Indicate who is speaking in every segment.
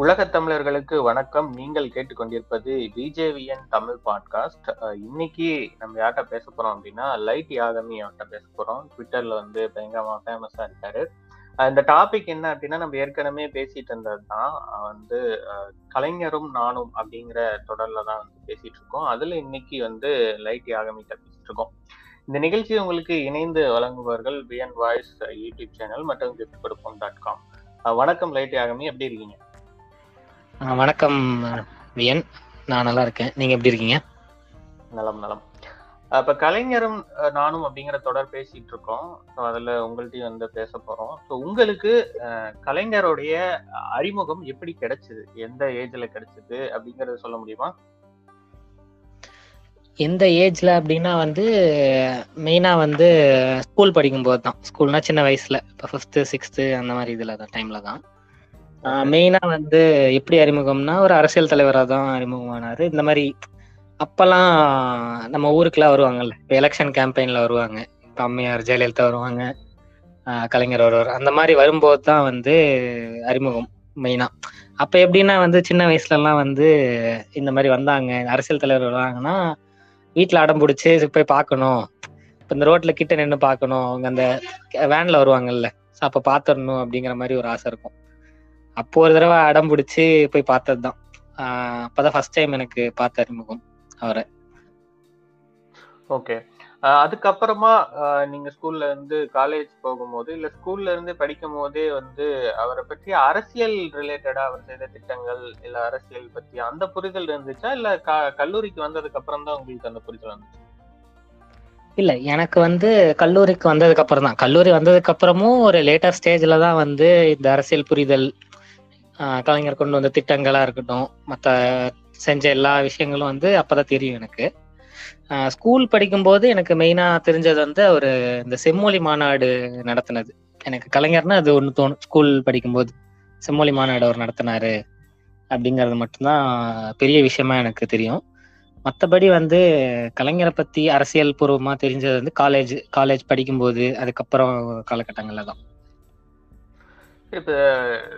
Speaker 1: உலகத் தமிழர்களுக்கு வணக்கம். நீங்கள் கேட்டுக்கொண்டிருப்பது பிஜேவிஎன் தமிழ் பாட்காஸ்ட் இன்னைக்கு நம்ம யார்கிட்ட பேச போறோம் அப்படின்னா லைட் யாகமி அவர்கிட்ட பேச போறோம். ட்விட்டர்ல வந்து பயங்கரமா ஃபேமஸா இருக்காரு. இந்த டாபிக் என்ன அப்படின்னா நம்ம ஏற்கனவே பேசிட்டு இருந்தது தான் வந்து கலைஞரும் நானும் அப்படிங்கிற தொடர்ல தான் வந்து பேசிட்டு இருக்கோம். அதுல இன்னைக்கு வந்து லைட் யாகமி பேசிட்டு இருக்கோம். இந்த நிகழ்ச்சி உங்களுக்கு இணைந்து வழங்குபவர்கள் P N voice YouTube channel மற்றும் கிஃப்ட் கொடுப்போம் டாட் காம் வணக்கம் லைட் யாகமி. எப்படி இருக்கீங்க?
Speaker 2: வணக்கம் வியன். நான் நல்லா இருக்கேன். நீங்க எப்படி இருக்கீங்க?
Speaker 1: நலம் நலம். அப்ப கலைஞரும் நானும் அப்படிங்கிற தொடர் பேசிட்டு இருக்கோம். ஸோ அதுல உங்கள்ட்டையும் வந்து பேச போறோம். ஸோ உங்களுக்கு கலைஞருடைய அறிமுகம் எப்படி கிடைச்சது? எந்த ஏஜ்ல கிடைச்சது? அப்படிங்கறத சொல்ல முடியுமா?
Speaker 2: எந்த ஏஜ்ல அப்படின்னா வந்து மெயினா வந்து ஸ்கூல் படிக்கும்போது தான் ஸ்கூல்னா சின்ன வயசுல. இப்போ ஃபிஃப்த்து சிக்ஸ்த்து அந்த மாதிரி இதுல தான் டைம்ல தான் மெயினா வந்து எப்படி அறிமுகம்னா ஒரு அரசியல் தலைவராக தான் அறிமுகமானாரு. இந்த மாதிரி அப்பெல்லாம் நம்ம ஊருக்குலாம் வருவாங்கல்ல இப்போ எலெக்ஷன் கேம்பெயின்ல வருவாங்க. இப்போ அம்மையார் ஜெயலலிதா வருவாங்க கலைஞர் வருவார். அந்த மாதிரி வரும்போது தான் வந்து அறிமுகம் மெயினா அப்ப எப்படின்னா வந்து சின்ன வயசுலலாம் வந்து இந்த மாதிரி வந்தாங்க அரசியல் தலைவர் வருவாங்கன்னா வீட்டில் அடம் பிடிச்சி போய் பார்க்கணும். இப்போ இந்த ரோட்ல கிட்ட நின்று பார்க்கணும். அவங்க அந்த வேன்ல வருவாங்கல்ல அப்ப அப்போ அப்படிங்கிற மாதிரி ஒரு ஆசை இருக்கும். அப்போ ஒரு தடவை அடம் பிடிச்சி போய் பார்த்தது தான் அப்போதான் ஃபர்ஸ்ட் டைம் எனக்கு பார்த்த அறிமுகம் அவரை.
Speaker 1: ஓகே அதுக்கப்புறமா நீங்க ஸ்கூல்ல இருந்து காலேஜ் போகும்போது இல்ல ஸ்கூல்ல இருந்து படிக்கும் போதே வந்து அவரை பற்றி அரசியல் ரிலேட்டடா அவர் செய்த திட்டங்கள் இல்ல அரசியல் பத்தி அந்த புரிதல் இருந்துச்சா? இல்ல கல்லூரிக்கு வந்ததுக்கு அப்புறம் தான் உங்களுக்கு அந்த புரிதல் வந்துச்சு?
Speaker 2: இல்ல எனக்கு வந்து கல்லூரிக்கு வந்ததுக்கு அப்புறம் தான் கல்லூரி வந்ததுக்கு அப்புறமும் ஒரு லேட்டர் ஸ்டேஜ்ல தான் வந்து இந்த அரசியல் புரிதல் கலைஞர் கொண்டு வந்த திட்டங்களா இருக்கட்டும் மற்ற செஞ்ச எல்லா விஷயங்களும் வந்து அப்பதான் தெரியும் எனக்கு. ஸ்கூல் படிக்கும்போது எனக்கு மெயினா தெரிஞ்சது வந்து ஒரு இந்த செம்மொழி மாநாடு நடத்தினது. எனக்கு கலைஞர்னா அது ஒன்று தோணும். ஸ்கூல் படிக்கும்போது செம்மொழி மாநாடு அவர் நடத்தினாரு அப்படிங்கிறது மட்டும்தான் பெரிய விஷயமா எனக்கு தெரியும். மற்றபடி வந்து கலைஞரை பத்தி அரசியல் பூர்வமா தெரிஞ்சது வந்து காலேஜ் காலேஜ் படிக்கும்போது அதுக்கப்புறம் காலகட்டங்கள்ல தான்
Speaker 1: இப்ப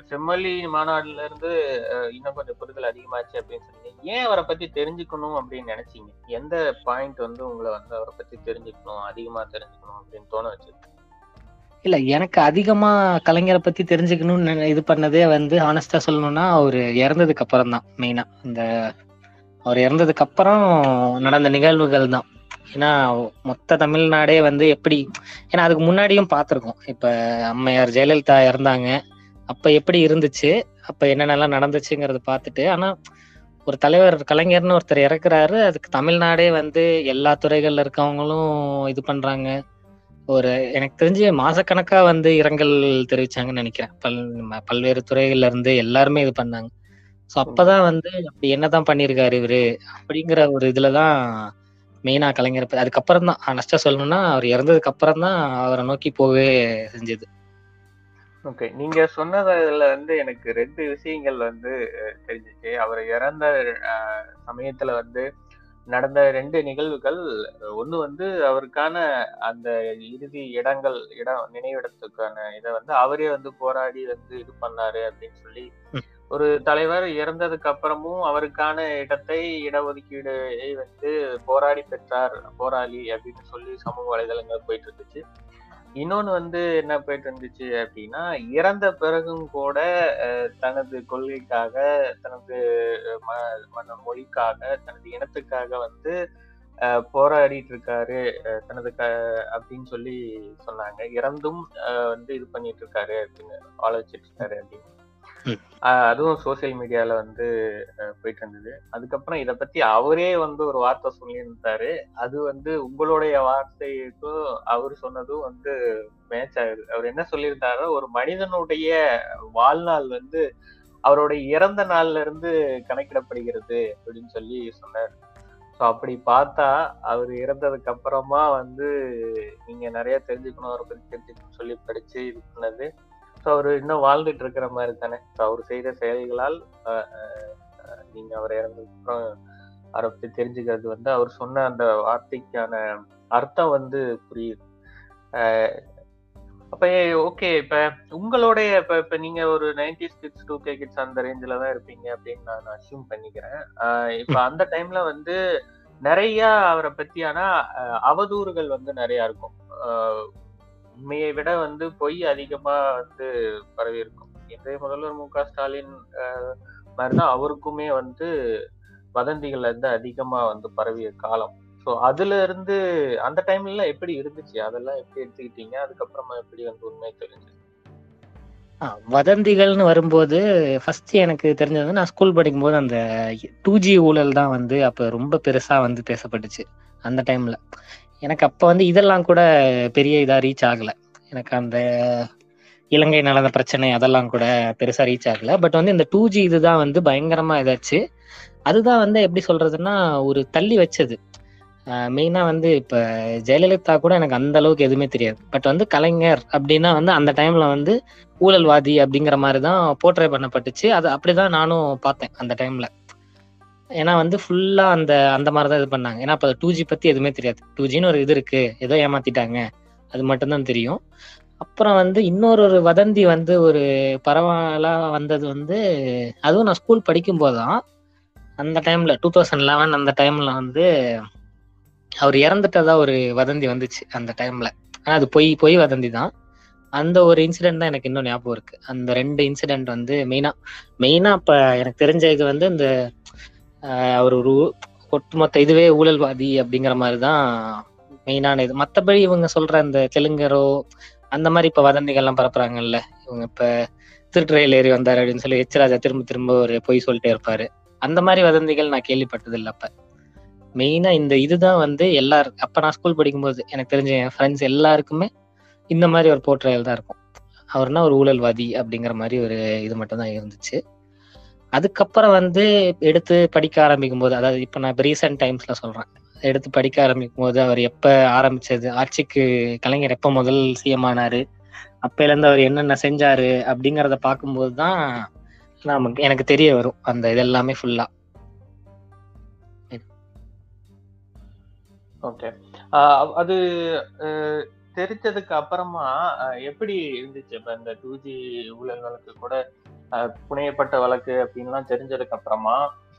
Speaker 1: செம்மொழி மாநாடுல இருந்து இன்னும் கொஞ்சம் புரிதல் அதிகமாச்சு அப்படின்னு சொன்னீங்க. ஏன் அவரை பத்தி தெரிஞ்சுக்கணும் அப்படின்னு நினைச்சீங்க? எந்த பாயிண்ட் வந்து உங்களை வந்து அவரை பத்தி தெரிஞ்சுக்கணும் அதிகமா தெரிஞ்சுக்கணும் அப்படின்னு தோண வச்சு
Speaker 2: இல்ல எனக்கு அதிகமா கலைஞரை பத்தி தெரிஞ்சுக்கணும்னு இது பண்ணதே வந்து ஆனஸ்டா சொல்லணும்னா அவர் இறந்ததுக்கு அப்புறம் தான் மெயினா அந்த அவர் இறந்ததுக்கு அப்புறம் நடந்த நிகழ்வுகள் தான் ஏன்னா மொத்த தமிழ்நாடே வந்து எப்படி ஏன்னா அதுக்கு முன்னாடியும் பார்த்துருக்கோம். இப்போ அம்மையார் ஜெயலலிதா இறந்தாங்க. அப்போ எப்படி இருந்துச்சு? அப்போ என்னென்னலாம் நடந்துச்சுங்கிறத பார்த்துட்டு ஆனா ஒரு தலைவர் கலைஞர்னு ஒருத்தர் இறக்குறாரு. அதுக்கு தமிழ்நாடே வந்து எல்லா துறைகளில் இருக்கவங்களும் இது பண்ணுறாங்க ஒரு எனக்கு தெரிஞ்சு மாசக்கணக்காக வந்து இரங்கல் தெரிவிச்சாங்கன்னு நினைக்கிறேன். பல் ம- பல்வேறு துறைகள்ல இருந்து எல்லாருமே இது பண்ணாங்க. ஸோ அப்போதான் வந்து அப்படி என்னதான் பண்ணியிருக்காரு இவரு? அப்படிங்கிற ஒரு இதுல தான் மெயினா கலைஞர் அதுக்கப்புறம் தான் ஆனஸ்டா சொல்லணும்னா அவர் இறந்ததுக்கு அப்புறம் தான் அவரை நோக்கி போகவே செஞ்சது
Speaker 1: ஓகே நீங்க சொன்னதுல வந்து எனக்கு ரெண்டு விஷயங்கள் வந்து தெரிஞ்சுச்சு அவர் இறந்த சமயத்துல வந்து நடந்த ரெண்டு நிகழ்வுகள் ஒண்ணு வந்து அவருக்கான அந்த இறுதி இடங்கள் இடம் நினைவிடத்துக்கான இதை வந்து அவரே வந்து போராடி வந்து இது பண்ணாரு அப்படின்னு சொல்லி. ஒரு தலைவர் இறந்ததுக்கு அப்புறமும் அவருக்கான இடத்தை இடஒதுக்கீடு வந்து போராடி பெற்றார் போராளி அப்படின்னு சொல்லி சமூக வலைதளங்கள் போயிட்டு இருந்துச்சு. இன்னொன்று வந்து என்ன போயிட்டு இருந்துச்சு அப்படின்னா இறந்த பிறகும் கூட தனது கொள்கைக்காக தனது ம- மன மொழிக்காக தனது இனத்துக்காக வந்து போராடிட்டு இருக்காரு. தனது க அப்படின்னு சொல்லி சொன்னாங்க. இறந்தும் வந்து இது பண்ணிட்டு இருக்காரு அப்படின்னு ஆலோசிச்சிட்டு இருக்காரு அப்படின்னு. அதுவும் சோசியல் மீடியால வந்து போயிட்டு இருந்தது. அதுக்கப்புறம் இத பத்தி அவரே வந்து ஒரு வார்த்தை சொல்லியிருந்தாரு. அது வந்து உங்களுடைய வார்த்தைக்கும் அவர் சொன்னதும் வந்து மேட்ச் ஆகுது. அவர் என்ன சொல்லியிருந்தாரோ ஒரு மனிதனுடைய வாழ்நாள் வந்து அவருடைய இறந்த நாள்ல இருந்து கணக்கிடப்படுகிறது அப்படின்னு சொல்லி சொன்னார். ஸோ அப்படி பார்த்தா அவர் இறந்ததுக்கு அப்புறமா வந்து நீங்க நிறைய தெரிஞ்சுக்கணும் அவரை பத்தி தெரிஞ்சுக்கணும்னு சொல்லி படிச்சு இது பண்ணது. ஸோ அவர் இன்னும் வாழ்ந்துட்டு இருக்கிற மாதிரி தானே. ஸோ அவர் செய்த செயல்களால் அஹ், அஹ், அஹ், நீங்க அவர் இறந்ததுக்கு அப்புறம் அவரை பத்தி தெரிஞ்சுக்கிறது வந்து அவர் சொன்ன அந்த வார்த்தைக்கான அர்த்தம் வந்து புரியுது. அப்ப ஓகே இப்ப உங்களுடைய இப்ப இப்ப நீங்க ஒரு nineties kids two K kids அந்த ரேஞ்சில தான் இருப்பீங்க அப்படின்னு நான் அசியூம் பண்ணிக்கிறேன். இப்ப அந்த டைம்ல வந்து நிறைய அவரை பத்தியான அவதூறுகள் வந்து நிறைய இருக்கும். உண்மையை விட வந்து பொய் அதிகமா வந்து பரவி இருக்கும். இன்றைய முதல்வர் மு க ஸ்டாலின் மாதிரிதான் அவருக்குமே வந்து வதந்திகள் வந்து அதிகமா வந்து பரவிய காலம். ஸோ அதுல இருந்து அந்த டைம்ல எப்படி இருந்துச்சு? அதெல்லாம் எப்படி எடுத்துக்கிட்டீங்க? அதுக்கப்புறமா எப்படி வந்து உண்மை தெரிஞ்சு
Speaker 2: ஆ, வதந்திகள்னு வரும்போது ஃபர்ஸ்ட் எனக்கு தெரிஞ்சது நான் ஸ்கூல் படிக்கும்போது அந்த டூ ஜி ஊழல் தான் வந்து அப்ப ரொம்ப பெருசா வந்து பேசப்பட்டுச்சு அந்த டைம்ல எனக்கு அப்ப வந்து இதெல்லாம் கூட பெரிய இதா ரீச் ஆகல. எனக்கு அந்த இலங்கை நடந்த பிரச்சனை அதெல்லாம் கூட பெருசா ரீச் ஆகல. பட் வந்து இந்த டூ ஜி இதுதான் வந்து பயங்கரமா இதாச்சு. அதுதான் வந்து எப்படி சொல்றதுன்னா ஒரு தள்ளி வச்சது. மெயினா வந்து இப்ப ஜெயலலிதா கூட எனக்கு அந்த அளவுக்கு எதுவுமே தெரியாது. பட் வந்து கலைஞர் அப்படின்னா வந்து அந்த டைம்ல வந்து ஊழல்வாதி அப்படிங்கிற மாதிரி தான் போர்ட்ரே பண்ணப்பட்டுச்சு. அது அப்படிதான் நானும் பார்த்தேன் அந்த டைம்ல ஏன்னா வந்து ஃபுல்லா அந்த அந்த மாதிரி தான் இது பண்ணாங்க. ஏன்னா அப்போ டூ ஜி பத்தி எதுவுமே தெரியாது. டூ ஜின்னு ஒரு இது இருக்கு. ஏதோ ஏமாத்திட்டாங்க. அது மட்டும்தான் தெரியும். அப்புறம் வந்து இன்னொரு ஒரு வதந்தி வந்து ஒரு பரவாயில்லா வந்தது வந்து அதுவும் நான் ஸ்கூல் படிக்கும்போது தான் அந்த டைம்ல டூ தௌசண்ட் லெவன் அந்த டைம்ல வந்து அவர் இறந்துட்டதா ஒரு வதந்தி வந்துச்சு அந்த டைம்ல ஆனா அது பொய் பொய் வதந்தி தான் அந்த ஒரு இன்சிடென்ட் தான் எனக்கு இன்னும் ஞாபகம் இருக்கு. அந்த ரெண்டு இன்சிடென்ட் வந்து மெயினா மெயினா அப்ப எனக்கு தெரிஞ்ச இது வந்து இந்த அவர் ஒரு ஒட்டுமொத்த இதுவே ஊழல்வாதி அப்படிங்கிற மாதிரி தான் மெயினான இது. மற்றபடி இவங்க சொல்ற அந்த தெலுங்கரோ அந்த மாதிரி இப்ப வதந்திகள்லாம் பரப்புறாங்கல்ல. இவங்க இப்ப திருட்டுறையில் ஏறி வந்தாரு அப்படின்னு சொல்லி எச்ராஜா திரும்ப திரும்ப ஒரு பொய் சொல்லிட்டே இருப்பாரு. அந்த மாதிரி வதந்திகள் நான் கேள்விப்பட்டது இல்லை அப்ப மெயினா இந்த இதுதான் வந்து எல்லாரும் அப்ப நான் ஸ்கூல் படிக்கும்போது எனக்கு தெரிஞ்ச என் ஃப்ரெண்ட்ஸ் எல்லாருக்குமே இந்த மாதிரி ஒரு போர்ட்ரையல் தான் இருக்கும். அவர்னா ஒரு ஊழல்வாதி அப்படிங்கிற மாதிரி ஒரு இது மட்டும் தான் இருந்துச்சு. அதுக்கப்புறம் வந்து எடுத்து படிக்க ஆரம்பிக்கும் போது அதாவது இப்ப நான் இப்போ ரீசெண்ட் டைம்ஸ்ல சொல்றேன். எடுத்து படிக்க ஆரம்பிக்கும் போது அவர் எப்ப ஆரம்பிச்சது? ஆட்சிக்கு கலைஞர் எப்ப முதல் சிஎம் ஆனாரு? அப்பையில இருந்து அவர் என்னென்ன செஞ்சாரு? அப்படிங்கறத பார்க்கும்போது தான் நமக்கு எனக்கு தெரிய வரும். அந்த இதெல்லாமே ஃபுல்லா
Speaker 1: ஓகே அது தெரிஞ்சதுக்கு அப்புறமா எப்படி இருந்துச்சு இப்ப இந்த டூ ஜி ஊழல்களுக்கு கூட புனையப்பட்ட வழக்கு அப்படின்லாம் தெரிஞ்சதுக்கு அப்புறமா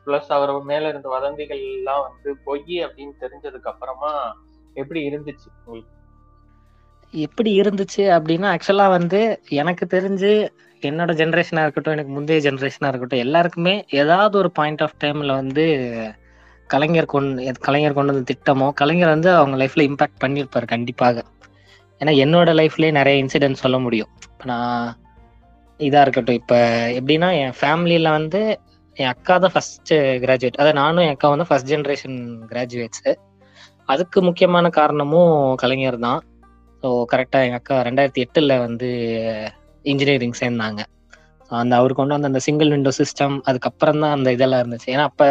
Speaker 1: பிளஸ் அவர் மேல இருந்த வதந்திகள் எல்லாம் வந்து பொய் அப்படின்னு தெரிஞ்சதுக்கு அப்புறமா எப்படி இருந்துச்சு உங்களுக்கு?
Speaker 2: எப்படி இருந்துச்சு அப்படின்னா ஆக்சுவலா வந்து எனக்கு தெரிஞ்சு என்னோட ஜென்ரேஷனா இருக்கட்டும் எனக்கு முந்தைய ஜென்ரேஷனா இருக்கட்டும் எல்லாருக்குமே ஏதாவது ஒரு பாயிண்ட் ஆஃப் டைம்ல வந்து கலைஞர் கொண்டு கலைஞர் கொண்டு வந்த திட்டமோ கலைஞர் வந்து அவங்க லைஃப்ல இம்பாக்ட் பண்ணியிருப்பாரு கண்டிப்பாக. ஏன்னா என்னோட லைஃப்லயே நிறைய இன்சிடென்ட் சொல்ல முடியும். இப்போ நான் இதாக இருக்கட்டும். இப்போ எப்படின்னா என் ஃபேமிலியில் வந்து என் அக்கா தான் ஃபர்ஸ்ட் கிராஜுவேட் அதாவது நானும் என் அக்கா வந்து ஃபர்ஸ்ட் ஜென்ரேஷன் கிராஜுவேட்ஸு அதுக்கு முக்கியமான காரணமும் கலைஞர் தான். ஸோ கரெக்டாக எங்கள் அக்கா ரெண்டாயிரத்தி எட்டில் வந்து இன்ஜினியரிங் சேர்ந்தாங்க. ஸோ அந்த அவர் கொண்டு வந்த அந்த சிங்கிள் விண்டோ சிஸ்டம் அதுக்கப்புறம் தான் அந்த இதெல்லாம் இருந்துச்சு. ஏன்னா அப்போ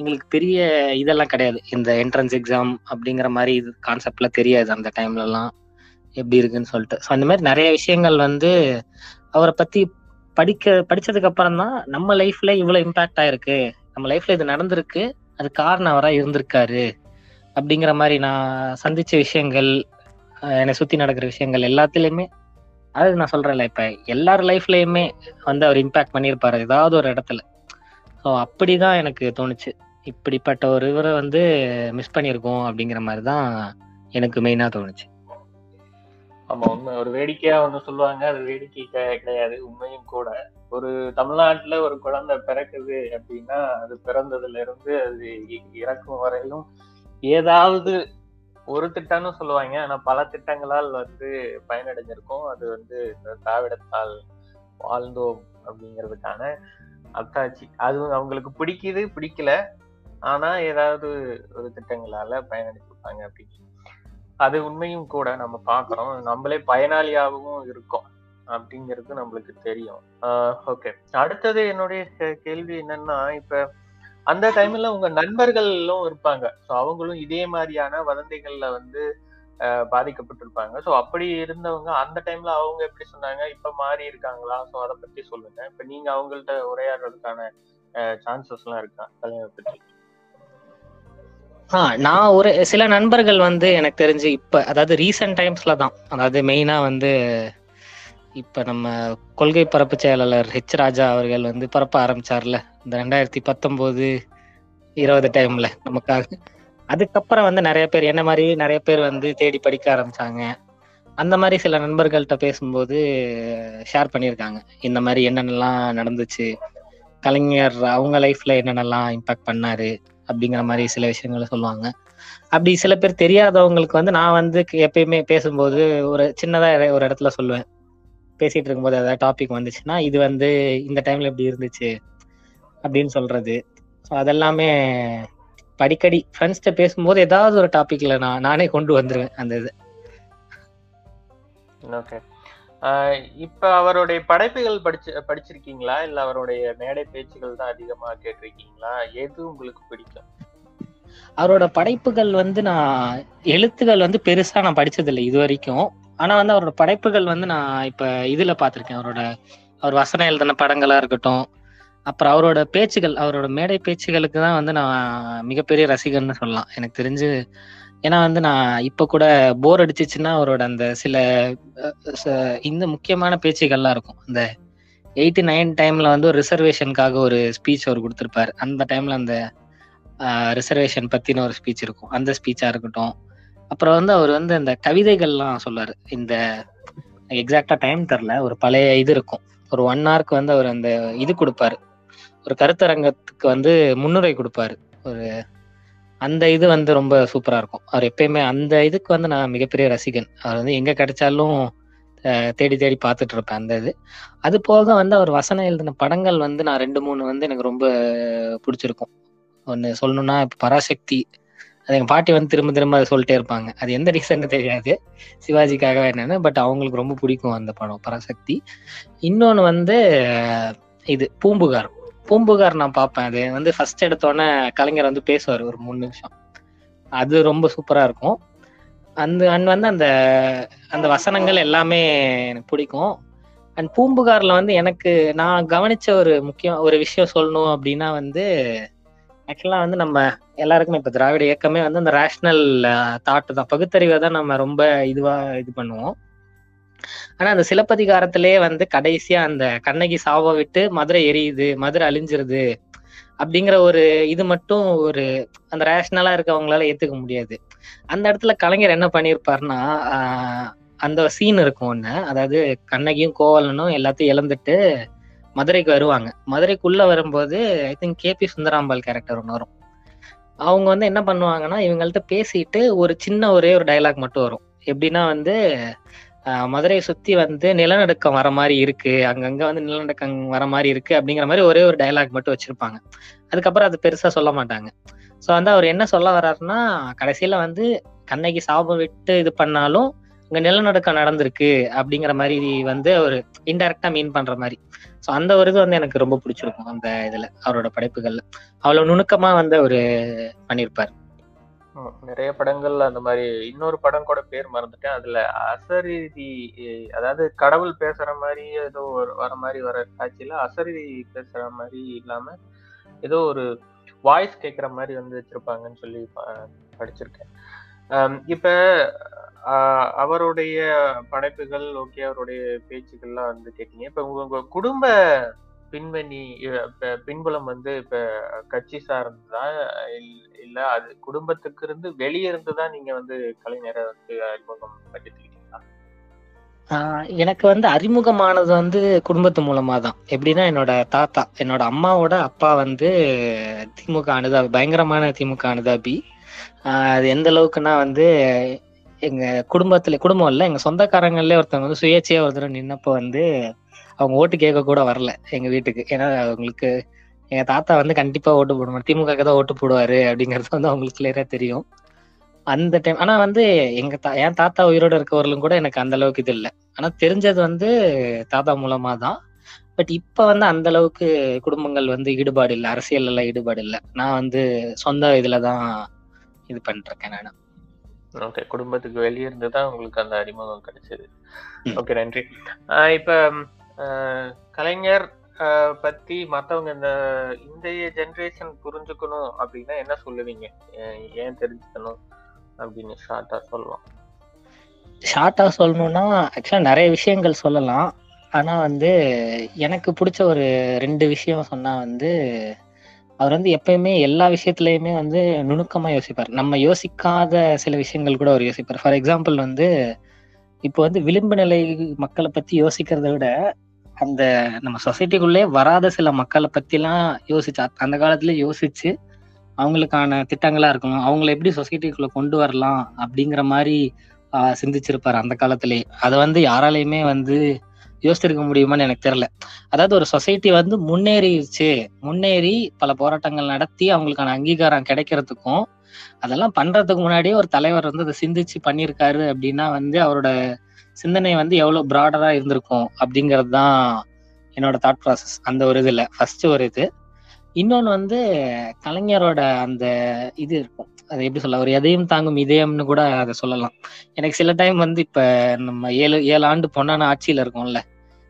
Speaker 2: எங்களுக்கு பெரிய இதெல்லாம் கிடையாது. இந்த என்ட்ரன்ஸ் எக்ஸாம் அப்படிங்கிற மாதிரி இது கான்செப்ட்லாம் தெரியாது அந்த டைம்லலாம் எப்படி இருக்குன்னு சொல்லிட்டு. ஸோ அந்த மாதிரி நிறைய விஷயங்கள் வந்து அவரை பற்றி படிக்க படிச்சதுக்கு அப்புறம் தான் நம்ம லைஃப்ல இவ்வளோ இம்பாக்ட் ஆயிருக்கு. நம்ம லைஃப்ல இது நடந்திருக்கு. அது காரணம் அவராக இருந்திருக்காரு. அப்படிங்கிற மாதிரி நான் சந்திச்ச விஷயங்கள் என்னை சுத்தி நடக்கிற விஷயங்கள் எல்லாத்துலயுமே அது நான் சொல்றேன்ல இப்ப எல்லார் லைஃப்லயுமே வந்து அவர் இம்பாக்ட் பண்ணியிருப்பாரு ஏதாவது ஒரு இடத்துல. ஸோ அப்படிதான் எனக்கு தோணுச்சு. இப்படிப்பட்ட ஒரு இவரை வந்து மிஸ் பண்ணியிருக்கோம் அப்படிங்கிற மாதிரி தான் எனக்கு மெயினாக தோணுச்சு.
Speaker 1: நம்ம உண்மை. ஒரு வேடிக்கையா வந்து சொல்லுவாங்க அது வேடிக்கை கிடையாது. உண்மையும் கூட. ஒரு தமிழ்நாட்டுல ஒரு குழந்தை பிறக்குது அப்படின்னா அது பிறந்ததுல இருந்து அது இறக்கும் வரையிலும் ஏதாவது ஒரு திட்டம்னு சொல்லுவாங்க. ஆனா பல திட்டங்களால் வந்து பயனடைஞ்சிருக்கும். அது வந்து இந்த திராவிடத்தால் வாழ்ந்தோம் அப்படிங்கிறதுக்கான அத்தாட்சி. அது அவங்களுக்கு பிடிக்குது பிடிக்கல. ஆனா ஏதாவது ஒரு திட்டங்களால பயனடைச்சிருப்பாங்க அப்படின்னு அது உண்மையும் கூட நம்ம பாக்குறோம் நம்மளே பயனாளியாகவும் இருக்கோம் அப்படிங்கிறது நம்மளுக்கு தெரியும். ஓகே அடுத்தது என்னுடைய கேள்வி என்னன்னா இப்ப அந்த டைம்ல உங்க நண்பர்களும் இருப்பாங்க. ஸோ அவங்களும் இதே மாதிரியான வதந்திகளில் வந்து பாதிக்கப்பட்டிருப்பாங்க. ஸோ அப்படி இருந்தவங்க அந்த டைம்ல அவங்க எப்படி சொன்னாங்க? இப்ப மாறி இருக்காங்களா? ஸோ அதை பத்தி சொல்லுங்க. இப்ப நீங்க அவங்கள்ட்ட உரையாடுறதுக்கான சான்சஸ் எல்லாம் இருக்கா? கல்யாணத்தை பற்றி
Speaker 2: நான் ஒரு சில நண்பர்கள் வந்து எனக்கு தெரிஞ்சு இப்ப அதாவது ரீசெண்ட் டைம்ஸ்ல தான். அதாவது மெயினா வந்து இப்ப நம்ம கொள்கை பரப்பு செயலாளர் ஹெச் ராஜா அவர்கள் வந்து பரப்ப ஆரம்பிச்சார்ல. இந்த ரெண்டாயிரத்தி பத்தொன்பது இருபது டைம்ல நமக்காக. அதுக்கப்புறம் வந்து நிறைய பேர் என்ன மாதிரி நிறைய பேர் வந்து தேடி படிக்க ஆரம்பிச்சாங்க. அந்த மாதிரி சில நண்பர்கள்ட்ட பேசும்போது ஷேர் பண்ணியிருக்காங்க. இந்த மாதிரி என்னென்னலாம் நடந்துச்சு? கலைஞர் அவங்க லைஃப்ல என்னென்னலாம் இம்பாக்ட் பண்ணாரு? அப்படிங்கிற மாதிரி சில விஷயங்களை சொல்லுவாங்க. அப்படி சில பேர் தெரியாதவங்களுக்கு வந்து நான் வந்து எப்பயுமே பேசும்போது ஒரு சின்னதா ஒரு இடத்துல சொல்லுவேன். பேசிட்டு இருக்கும்போது ஏதாவது டாபிக் வந்துச்சுன்னா இது வந்து இந்த டைம்ல இப்படி இருந்துச்சு அப்படின்னு சொல்றது. ஸோ அதெல்லாமே படிக்கடி ஃப்ரெண்ட்ஸ்கிட்ட பேசும்போது ஏதாவது ஒரு டாபிக்ல நான் நானே கொண்டு வந்துருவேன் அந்த இது.
Speaker 1: ஓகே இப்ப அவருடைய படைப்புகள் படிச்சு படிச்சிருக்கீங்களா? இல்ல அவருடைய மேடை பேச்சுகள் தான் அதிகமா கேட்டிருக்கீங்களா? எது உங்களுக்கு பிடிக்கும்?
Speaker 2: அவரோட படைப்புகள் வந்து நான் எழுத்துகள் வந்து பெருசா நான் படிச்சதில்லை இது வரைக்கும். ஆனா வந்து அவரோட படைப்புகள் வந்து நான் இப்ப இதுல பாத்திருக்கேன் அவரோட அவர் வசனம் எழுதின படங்களா இருக்கட்டும். அப்புறம் அவரோட பேச்சுகள் அவரோட மேடை பேச்சுகளுக்கு தான் வந்து நான் மிகப்பெரிய ரசிகர்னு சொல்லலாம். எனக்கு தெரிஞ்சு ஏன்னா வந்து நான் இப்ப கூட போர் அடிச்சிச்சுன்னா அவரோட அந்த சில ச- இந்த முக்கியமான பேச்சுகள்லாம் இருக்கும். அந்த எயிட்டி நைன் டைம்ல வந்து ஒரு ரிசர்வேஷனுக்காக ஒரு ஸ்பீச் அவர் கொடுத்துருப்பாரு. அந்த டைம்ல அந்த ரிசர்வேஷன் பத்தின ஒரு ஸ்பீச் இருக்கும். அந்த ஸ்பீச்சா இருக்கட்டும். அப்புறம் வந்து அவர் வந்து அந்த கவிதைகள்லாம் சொல்லுவாரு இந்த எக்ஸாக்டா டைம் தெரில ஒரு பழைய இது இருக்கும். ஒரு ஒன் ஹவருக்கு வந்து அவர் அந்த இது கொடுப்பாரு. ஒரு கருத்தரங்கத்துக்கு வந்து முன்னுரை கொடுப்பாரு. ஒரு அந்த இது வந்து ரொம்ப சூப்பரா இருக்கும். அவர் எப்பயுமே அந்த இதுக்கு வந்து நான் மிகப்பெரிய ரசிகன். அவர் வந்து எங்க கிடைச்சாலும் தேடி தேடி பார்த்துட்டு இருப்பேன் அந்த இது. அது போக வந்து அவர் வசனம் எழுதின படங்கள் வந்து நான் ரெண்டு மூணு வந்து எனக்கு ரொம்ப பிடிச்சிருக்கும். ஒன்று சொல்லணும்னா இப்போ பராசக்தி. அது எங்கள் பாட்டி வந்து திரும்ப திரும்ப அதை சொல்லிட்டே இருப்பாங்க. அது எந்த ரீசன் தெரியாது. சிவாஜிக்காக என்னன்னு பட் அவங்களுக்கு ரொம்ப பிடிக்கும் அந்த படம் பராசக்தி. இன்னொன்று வந்து இது பூம்புகார். பூம்புகார் நான் பார்ப்பேன். அது வந்து ஃபர்ஸ்ட் எடுத்தோடனே கலைஞர் வந்து பேசுவார் ஒரு மூணு நிமிஷம். அது ரொம்ப சூப்பராக இருக்கும். அந்த அண்ட் வந்து அந்த அந்த வசனங்கள் எல்லாமே எனக்கு பிடிக்கும். அண்ட் பூம்புகாரில் வந்து எனக்கு நான் கவனிச்ச ஒரு முக்கியம் ஒரு விஷயம் சொல்லணும் அப்படின்னா வந்து ஆக்சுவலாக வந்து நம்ம எல்லாருக்குமே இப்போ திராவிட இயக்கமே வந்து அந்த ரேஷ்னல் தாட்டு தான். பகுத்தறிவை தான் நம்ம ரொம்ப இதுவாக இது பண்ணுவோம். ஆனா அந்த சிலப்பதிகாரத்திலே வந்து கடைசியா அந்த கண்ணகி சாவ விட்டு மதுரை எரியுது மதுரை அழிஞ்சிருது அப்படிங்கிற ஒரு இது மட்டும் ஒரு அந்த ரேஷனலா இருக்கவங்களால ஏத்துக்க முடியாது. அந்த இடத்துல கலைஞர் என்ன பண்ணியிருப்பாருன்னா ஆஹ் அந்த சீன் இருக்கும் ஒண்ணு. அதாவது கண்ணகியும் கோவலனும் எல்லாத்தையும் இழந்துட்டு மதுரைக்கு வருவாங்க. மதுரைக்குள்ள வரும்போது I think K P Sundarambal character ஒன்று வரும். அவங்க வந்து என்ன பண்ணுவாங்கன்னா இவங்கள்ட்ட பேசிட்டு ஒரு சின்ன ஒரே ஒரு டயலாக் மட்டும் வரும். எப்படின்னா வந்து மதுரையை சுத்தி வந்து நிலநடுக்கம் வர மாதிரி இருக்கு. அங்கங்க வந்து நிலநடுக்கம் வர மாதிரி இருக்கு அப்படிங்கிற மாதிரி ஒரே ஒரு டயலாக் மட்டும் வச்சிருப்பாங்க. அதுக்கப்புறம் அது பெருசா சொல்ல மாட்டாங்க. ஸோ வந்து அவர் என்ன சொல்ல வர்றாருன்னா கடைசியில வந்து கண்ணகி சாபம் விட்டு இது பண்ணாலும் அங்க நிலநடுக்கம் நடந்திருக்கு அப்படிங்கிற மாதிரி வந்து அவர் இன்டெரக்டா மீன் பண்ற மாதிரி. ஸோ அந்த ஒரு இது வந்து எனக்கு ரொம்ப பிடிச்சிருக்கும் அந்த இதுல அவரோட படைப்புகள்ல. அவ்வளவு நுணுக்கமா வந்து அவரு பண்ணியிருப்பார்
Speaker 1: நிறைய படங்கள் அந்த மாதிரி இன்னொரு படம் கூட பேர் மறந்துட்டேன். அதுல அசரீதி அதாவது கடவுள் பேசுற மாதிரி ஏதோ வர மாதிரி வர காட்சியில அசரீதி பேசுற மாதிரி இல்லாம ஏதோ ஒரு வாய்ஸ் கேட்குற மாதிரி வந்து வச்சிருப்பாங்கன்னு சொல்லி ப- படிச்சிருக்கேன். இப்ப அவருடைய படைப்புகள் ஓகே அவருடைய பேச்சுக்கள்லாம் வந்து கேட்டீங்க. இப்ப உங்க குடும்ப பின்வணி பின்புலம் வந்து இப்ப கட்சி சார்ந்ததா இல்- இல்ல அது குடும்பத்துக்கு இருந்து வெளியே இருந்து தான் நீங்க வந்து கலைஞரை வந்து அறிமுகம்
Speaker 2: படுத்திக்கிட்டீங்களா எனக்கு வந்து அறிமுகமானது வந்து குடும்பத்து மூலமா தான் எப்படின்னா என்னோட தாத்தா என்னோட அம்மாவோட அப்பா வந்து திமுக அனுதாபி பயங்கரமான திமுக அனுதாபி அது எந்த அளவுக்குன்னா வந்து எங்க குடும்பத்துல குடும்பம் இல்லை எங்க சொந்தக்காரங்களே ஒருத்தவங்க வந்து சுயேட்சையா ஒருத்தர் நின்னப்ப நின்னப்போ வந்து அவங்க ஓட்டு கேட்க கூட வரல எங்க வீட்டுக்கு. ஏன்னா அவங்களுக்கு எங்க தாத்தா வந்து கண்டிப்பா ஓட்டு போடுவார் திமுக தான் ஓட்டு போடுவாரு அப்படிங்கறது வந்து அவங்களுக்கு கிளியரா தெரியும். அந்த டைம் ஆனா வந்து எங்க தா என் தாத்தா உயிரோட இருக்கவர்களும் கூட எனக்கு அந்த அளவுக்கு இது இல்லை. ஆனா தெரிஞ்சது வந்து தாத்தா மூலமா தான். பட் இப்ப வந்து அந்த அளவுக்கு குடும்பங்கள் வந்து ஈடுபாடு இல்லை. அரசியல் எல்லாம் ஈடுபாடு இல்லை. நான் வந்து சொந்த இதுலதான் இது இருக்கேன் நான்.
Speaker 1: ஓகே குடும்பத்துக்கு வெளியே இருந்து தான் உங்களுக்கு அந்த அறிமுகம் கிடைச்சது. ஓகே நன்றி. இப்ப கலைஞர் பத்தி மத்தவங்க இந்த இந்திய ஜென்ரேஷன் புரிஞ்சுக்கணும் அப்படின்னா என்ன சொல்லுவீங்க? ஏன் ஏன் தெரிஞ்சுக்கணும்? அப்படின்னு ஷார்ட்டா சொல்லலாம்.
Speaker 2: ஷார்ட்டா சொல்லணும்னா ஆக்சுவலா நிறைய விஷயங்கள் சொல்லலாம். ஆனா வந்து எனக்கு பிடிச்ச ஒரு ரெண்டு விஷயம் சொன்னா வந்து அவர் வந்து எப்பயுமே எல்லா விஷயத்துலயுமே வந்து நுணுக்கமா யோசிப்பார். நம்ம யோசிக்காத சில விஷயங்கள் கூட அவர் யோசிப்பார். ஃபார் எக்ஸாம்பிள் வந்து இப்போ வந்து விளிம்பு நிலை மக்களை பத்தி யோசிக்கிறத விட அந்த நம்ம சொசைட்டிக்குள்ளே வராத சில மக்களை பத்திலாம் யோசிச்சு அந்த காலத்துல யோசிச்சு அவங்களுக்கான திட்டங்களா இருக்கணும். அவங்கள எப்படி சொசைட்டிக்குள்ள கொண்டு வரலாம் அப்படிங்கிற மாதிரி சிந்திச்சிருப்பாரு அந்த காலத்திலே. அதை வந்து யாராலையுமே வந்து யோசிச்சிருக்க முடியுமான்னு எனக்கு தெரியல. அதாவது ஒரு சொசைட்டி வந்து முன்னேறிச்சு முன்னேறி பல போராட்டங்கள் நடத்தி அவங்களுக்கான அங்கீகாரம் கிடைக்கிறதுக்கும் அதெல்லாம் பண்றதுக்கு முன்னாடியே ஒரு தலைவர் வந்து அதை சிந்திச்சு பண்ணியிருக்காரு அப்படின்னா வந்து அவரோட சிந்தனை வந்து எவ்வளவு ப்ராடரா இருந்திருக்கும் அப்படிங்கிறது தான் என்னோட தாட் ப்ராசஸ் அந்த ஒரு இதுல ஃபர்ஸ்ட் ஒரு இது. இன்னொன்னு வந்து கலைஞரோட அந்த இது இருக்கும். அது எப்படி சொல்ல ஒரு எதையும் தாங்கும் இதயம்னு கூட அதை சொல்லலாம். எனக்கு சில டைம் வந்து இப்ப நம்ம ஏழு ஏழு ஆண்டு பொண்ணான ஆட்சியில இருக்கோம்ல.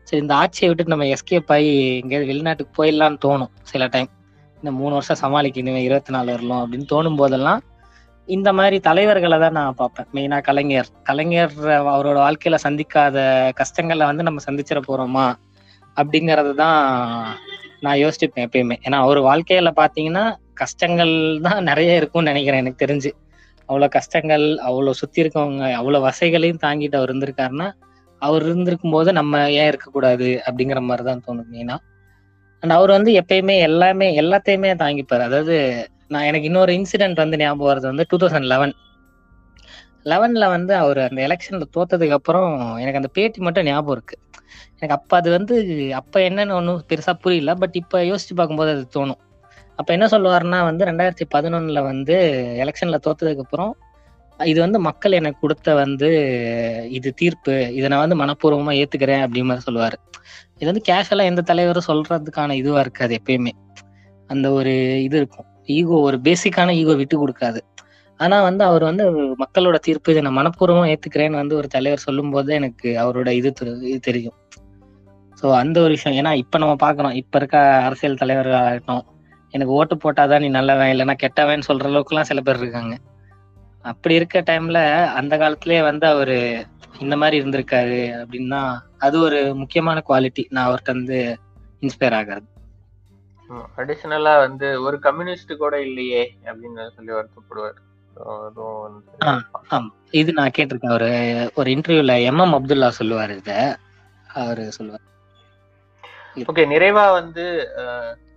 Speaker 2: சரி இந்த ஆட்சியை விட்டு நம்ம எஸ்கேப் ஆகி எங்கேயாவது வெளிநாட்டுக்கு போயிடலாம்னு தோணும் சில டைம் இந்த மூணு வருஷம் சமாளிக்கணும் இருபத்தி நாலு வரலாம் அப்படின்னு தோணும் போதெல்லாம் இந்த மாதிரி தலைவர்களை தான் நான் பார்ப்பேன் மெயினா கலைஞர். கலைஞர் அவரோட வாழ்க்கையில சந்திக்காத கஷ்டங்களை வந்து நம்ம சந்திச்சிட போறோமா அப்படிங்கறது தான் நான் யோசிச்சுப்பேன் எப்பயுமே. ஏன்னா அவர் வாழ்க்கையில பாத்தீங்கன்னா கஷ்டங்கள் தான் நிறைய இருக்கும்னு நினைக்கிறேன் எனக்கு தெரிஞ்சு. அவ்வளவு கஷ்டங்கள் அவ்வளவு சுத்தி இருக்கவங்க அவ்வளவு வசைகளையும் தாங்கிட்டு அவர் இருந்திருக்காருன்னா அவர் இருந்திருக்கும் போது நம்ம ஏன் இருக்கக்கூடாது அப்படிங்கிற மாதிரி தான் தோணும் மெயினா அண்ட் அவர் வந்து எப்பயுமே எல்லாமே எல்லாத்தையுமே தாங்கிப்பார். அதாவது நான் எனக்கு இன்னொரு இன்சிடென்ட் வந்து ஞாபகம் வருது வந்து டூ தௌசண்ட் லெவன் லெவன்ல வந்து அவர் அந்த எலெக்ஷன்ல தோத்ததுக்கு அப்புறம் எனக்கு அந்த பேட்டி மட்டும் ஞாபகம் இருக்கு. எனக்கு அப்ப அது வந்து அப்ப என்னன்னு ஒன்றும் பெருசா புரியல. பட் இப்ப யோசிச்சு பார்க்கும்போது அது தோணும். அப்ப என்ன சொல்லுவாருன்னா வந்து ரெண்டாயிரத்தி பதினொன்னுல வந்து எலெக்ஷன்ல தோத்ததுக்கு அப்புறம் இது வந்து மக்கள் எனக்கு கொடுத்த வந்து இது தீர்ப்பு. இதை நான் வந்து மனப்பூர்வமா ஏத்துக்கிறேன் அப்படிங்கிற சொல்லுவாரு. இது வந்து கேஷுவலா எந்த தலைவரும் சொல்றதுக்கான இதுவா இருக்காது எப்பயுமே. அந்த ஒரு இது இருக்கும். ஈகோ ஒரு பேசிக்கான ஈகோ விட்டு கொடுக்காது. ஆனா வந்து அவர் வந்து மக்களோட தீர்ப்பு இதை நான் மனப்பூர்வமா ஏத்துக்கிறேன்னு வந்து ஒரு தலைவர் சொல்லும் போது எனக்கு அவரோட இது இது தெரியும். ஸோ அந்த ஒரு விஷயம். ஏன்னா இப்ப நம்ம பாக்குறோம் இப்ப இருக்க அரசியல் தலைவர்களாகட்டும் எனக்கு ஓட்டு போட்டாதான் நீ நல்லவன் இல்லைன்னா கெட்டவன் சொல்ற அளவுக்குலாம் சில பேர் இருக்காங்க. அப்படி இருக்க டைம்ல அந்த காலத்திலேயே வந்து அவரு இந்த மாதிரி இருந்திருக்காரு அப்படின்னா அது ஒரு முக்கியமான குவாலிட்டி நான் அவர்கிட்ட வந்து இன்ஸ்பயர் ஆகிறது.
Speaker 1: அடிஷனலா வந்து ஒரு கம்யூனிஸ்ட் கூட இல்லையே அப்படின்னு சொல்லி வருத்தப்படுவார்
Speaker 2: இது நான் கேட்டிருக்கேன். ஒரு ஒரு இன்டர்வியூல எம் எம் அப்துல்லா சொல்லுவாரு இத. அவரு சொல்லுவார்.
Speaker 1: ஓகே நிறைவா வந்து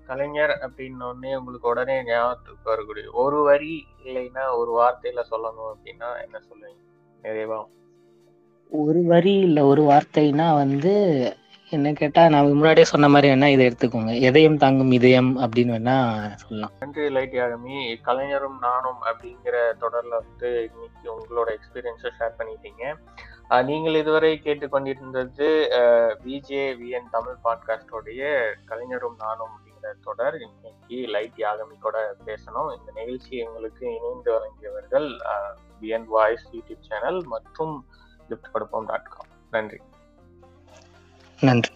Speaker 1: கலைஞர் அப்படின்னு உடனே உங்களுக்கு உடனே ஞாபகத்துக்கு வரக்கூடிய ஒரு வரி இல்லைன்னா ஒரு வார்த்தையில சொல்லணும் அப்படின்னா என்ன சொல்லுவீங்க? நிறைவா?
Speaker 2: ஒரு வரி இல்ல ஒரு வார்த்தைனா வந்து என்ன கேட்டா நான் முன்னாடியே சொன்ன மாதிரி வேணா இதை எடுத்துக்கோங்க. எதையும் தாங்கும் இதயம் அப்படின்னு வேணா சொல்லலாம்.
Speaker 1: நன்றி லைட் யாகமி கலைஞரும் நானும் அப்படிங்கிற தொடர்ல வந்து இன்னைக்கு உங்களோட எக்ஸ்பீரியன்ஸை ஷேர் பண்ணிட்டீங்க. நீங்கள் இதுவரை கேட்டுக்கொண்டிருந்தது விஜே விஎன் தமிழ் பாட்காஸ்டோடைய கலைஞரும் நானும் தொடர் இன்னைக்கு லைட் யாகமி பேசணும். இந்த நிகழ்ச்சி எங்களுக்கு இணைந்து வழங்கியவர்கள் P N voice YouTube channel மற்றும் லிப்ட் கொடுப்போம் டாட் காம் நன்றி.
Speaker 2: நன்றி.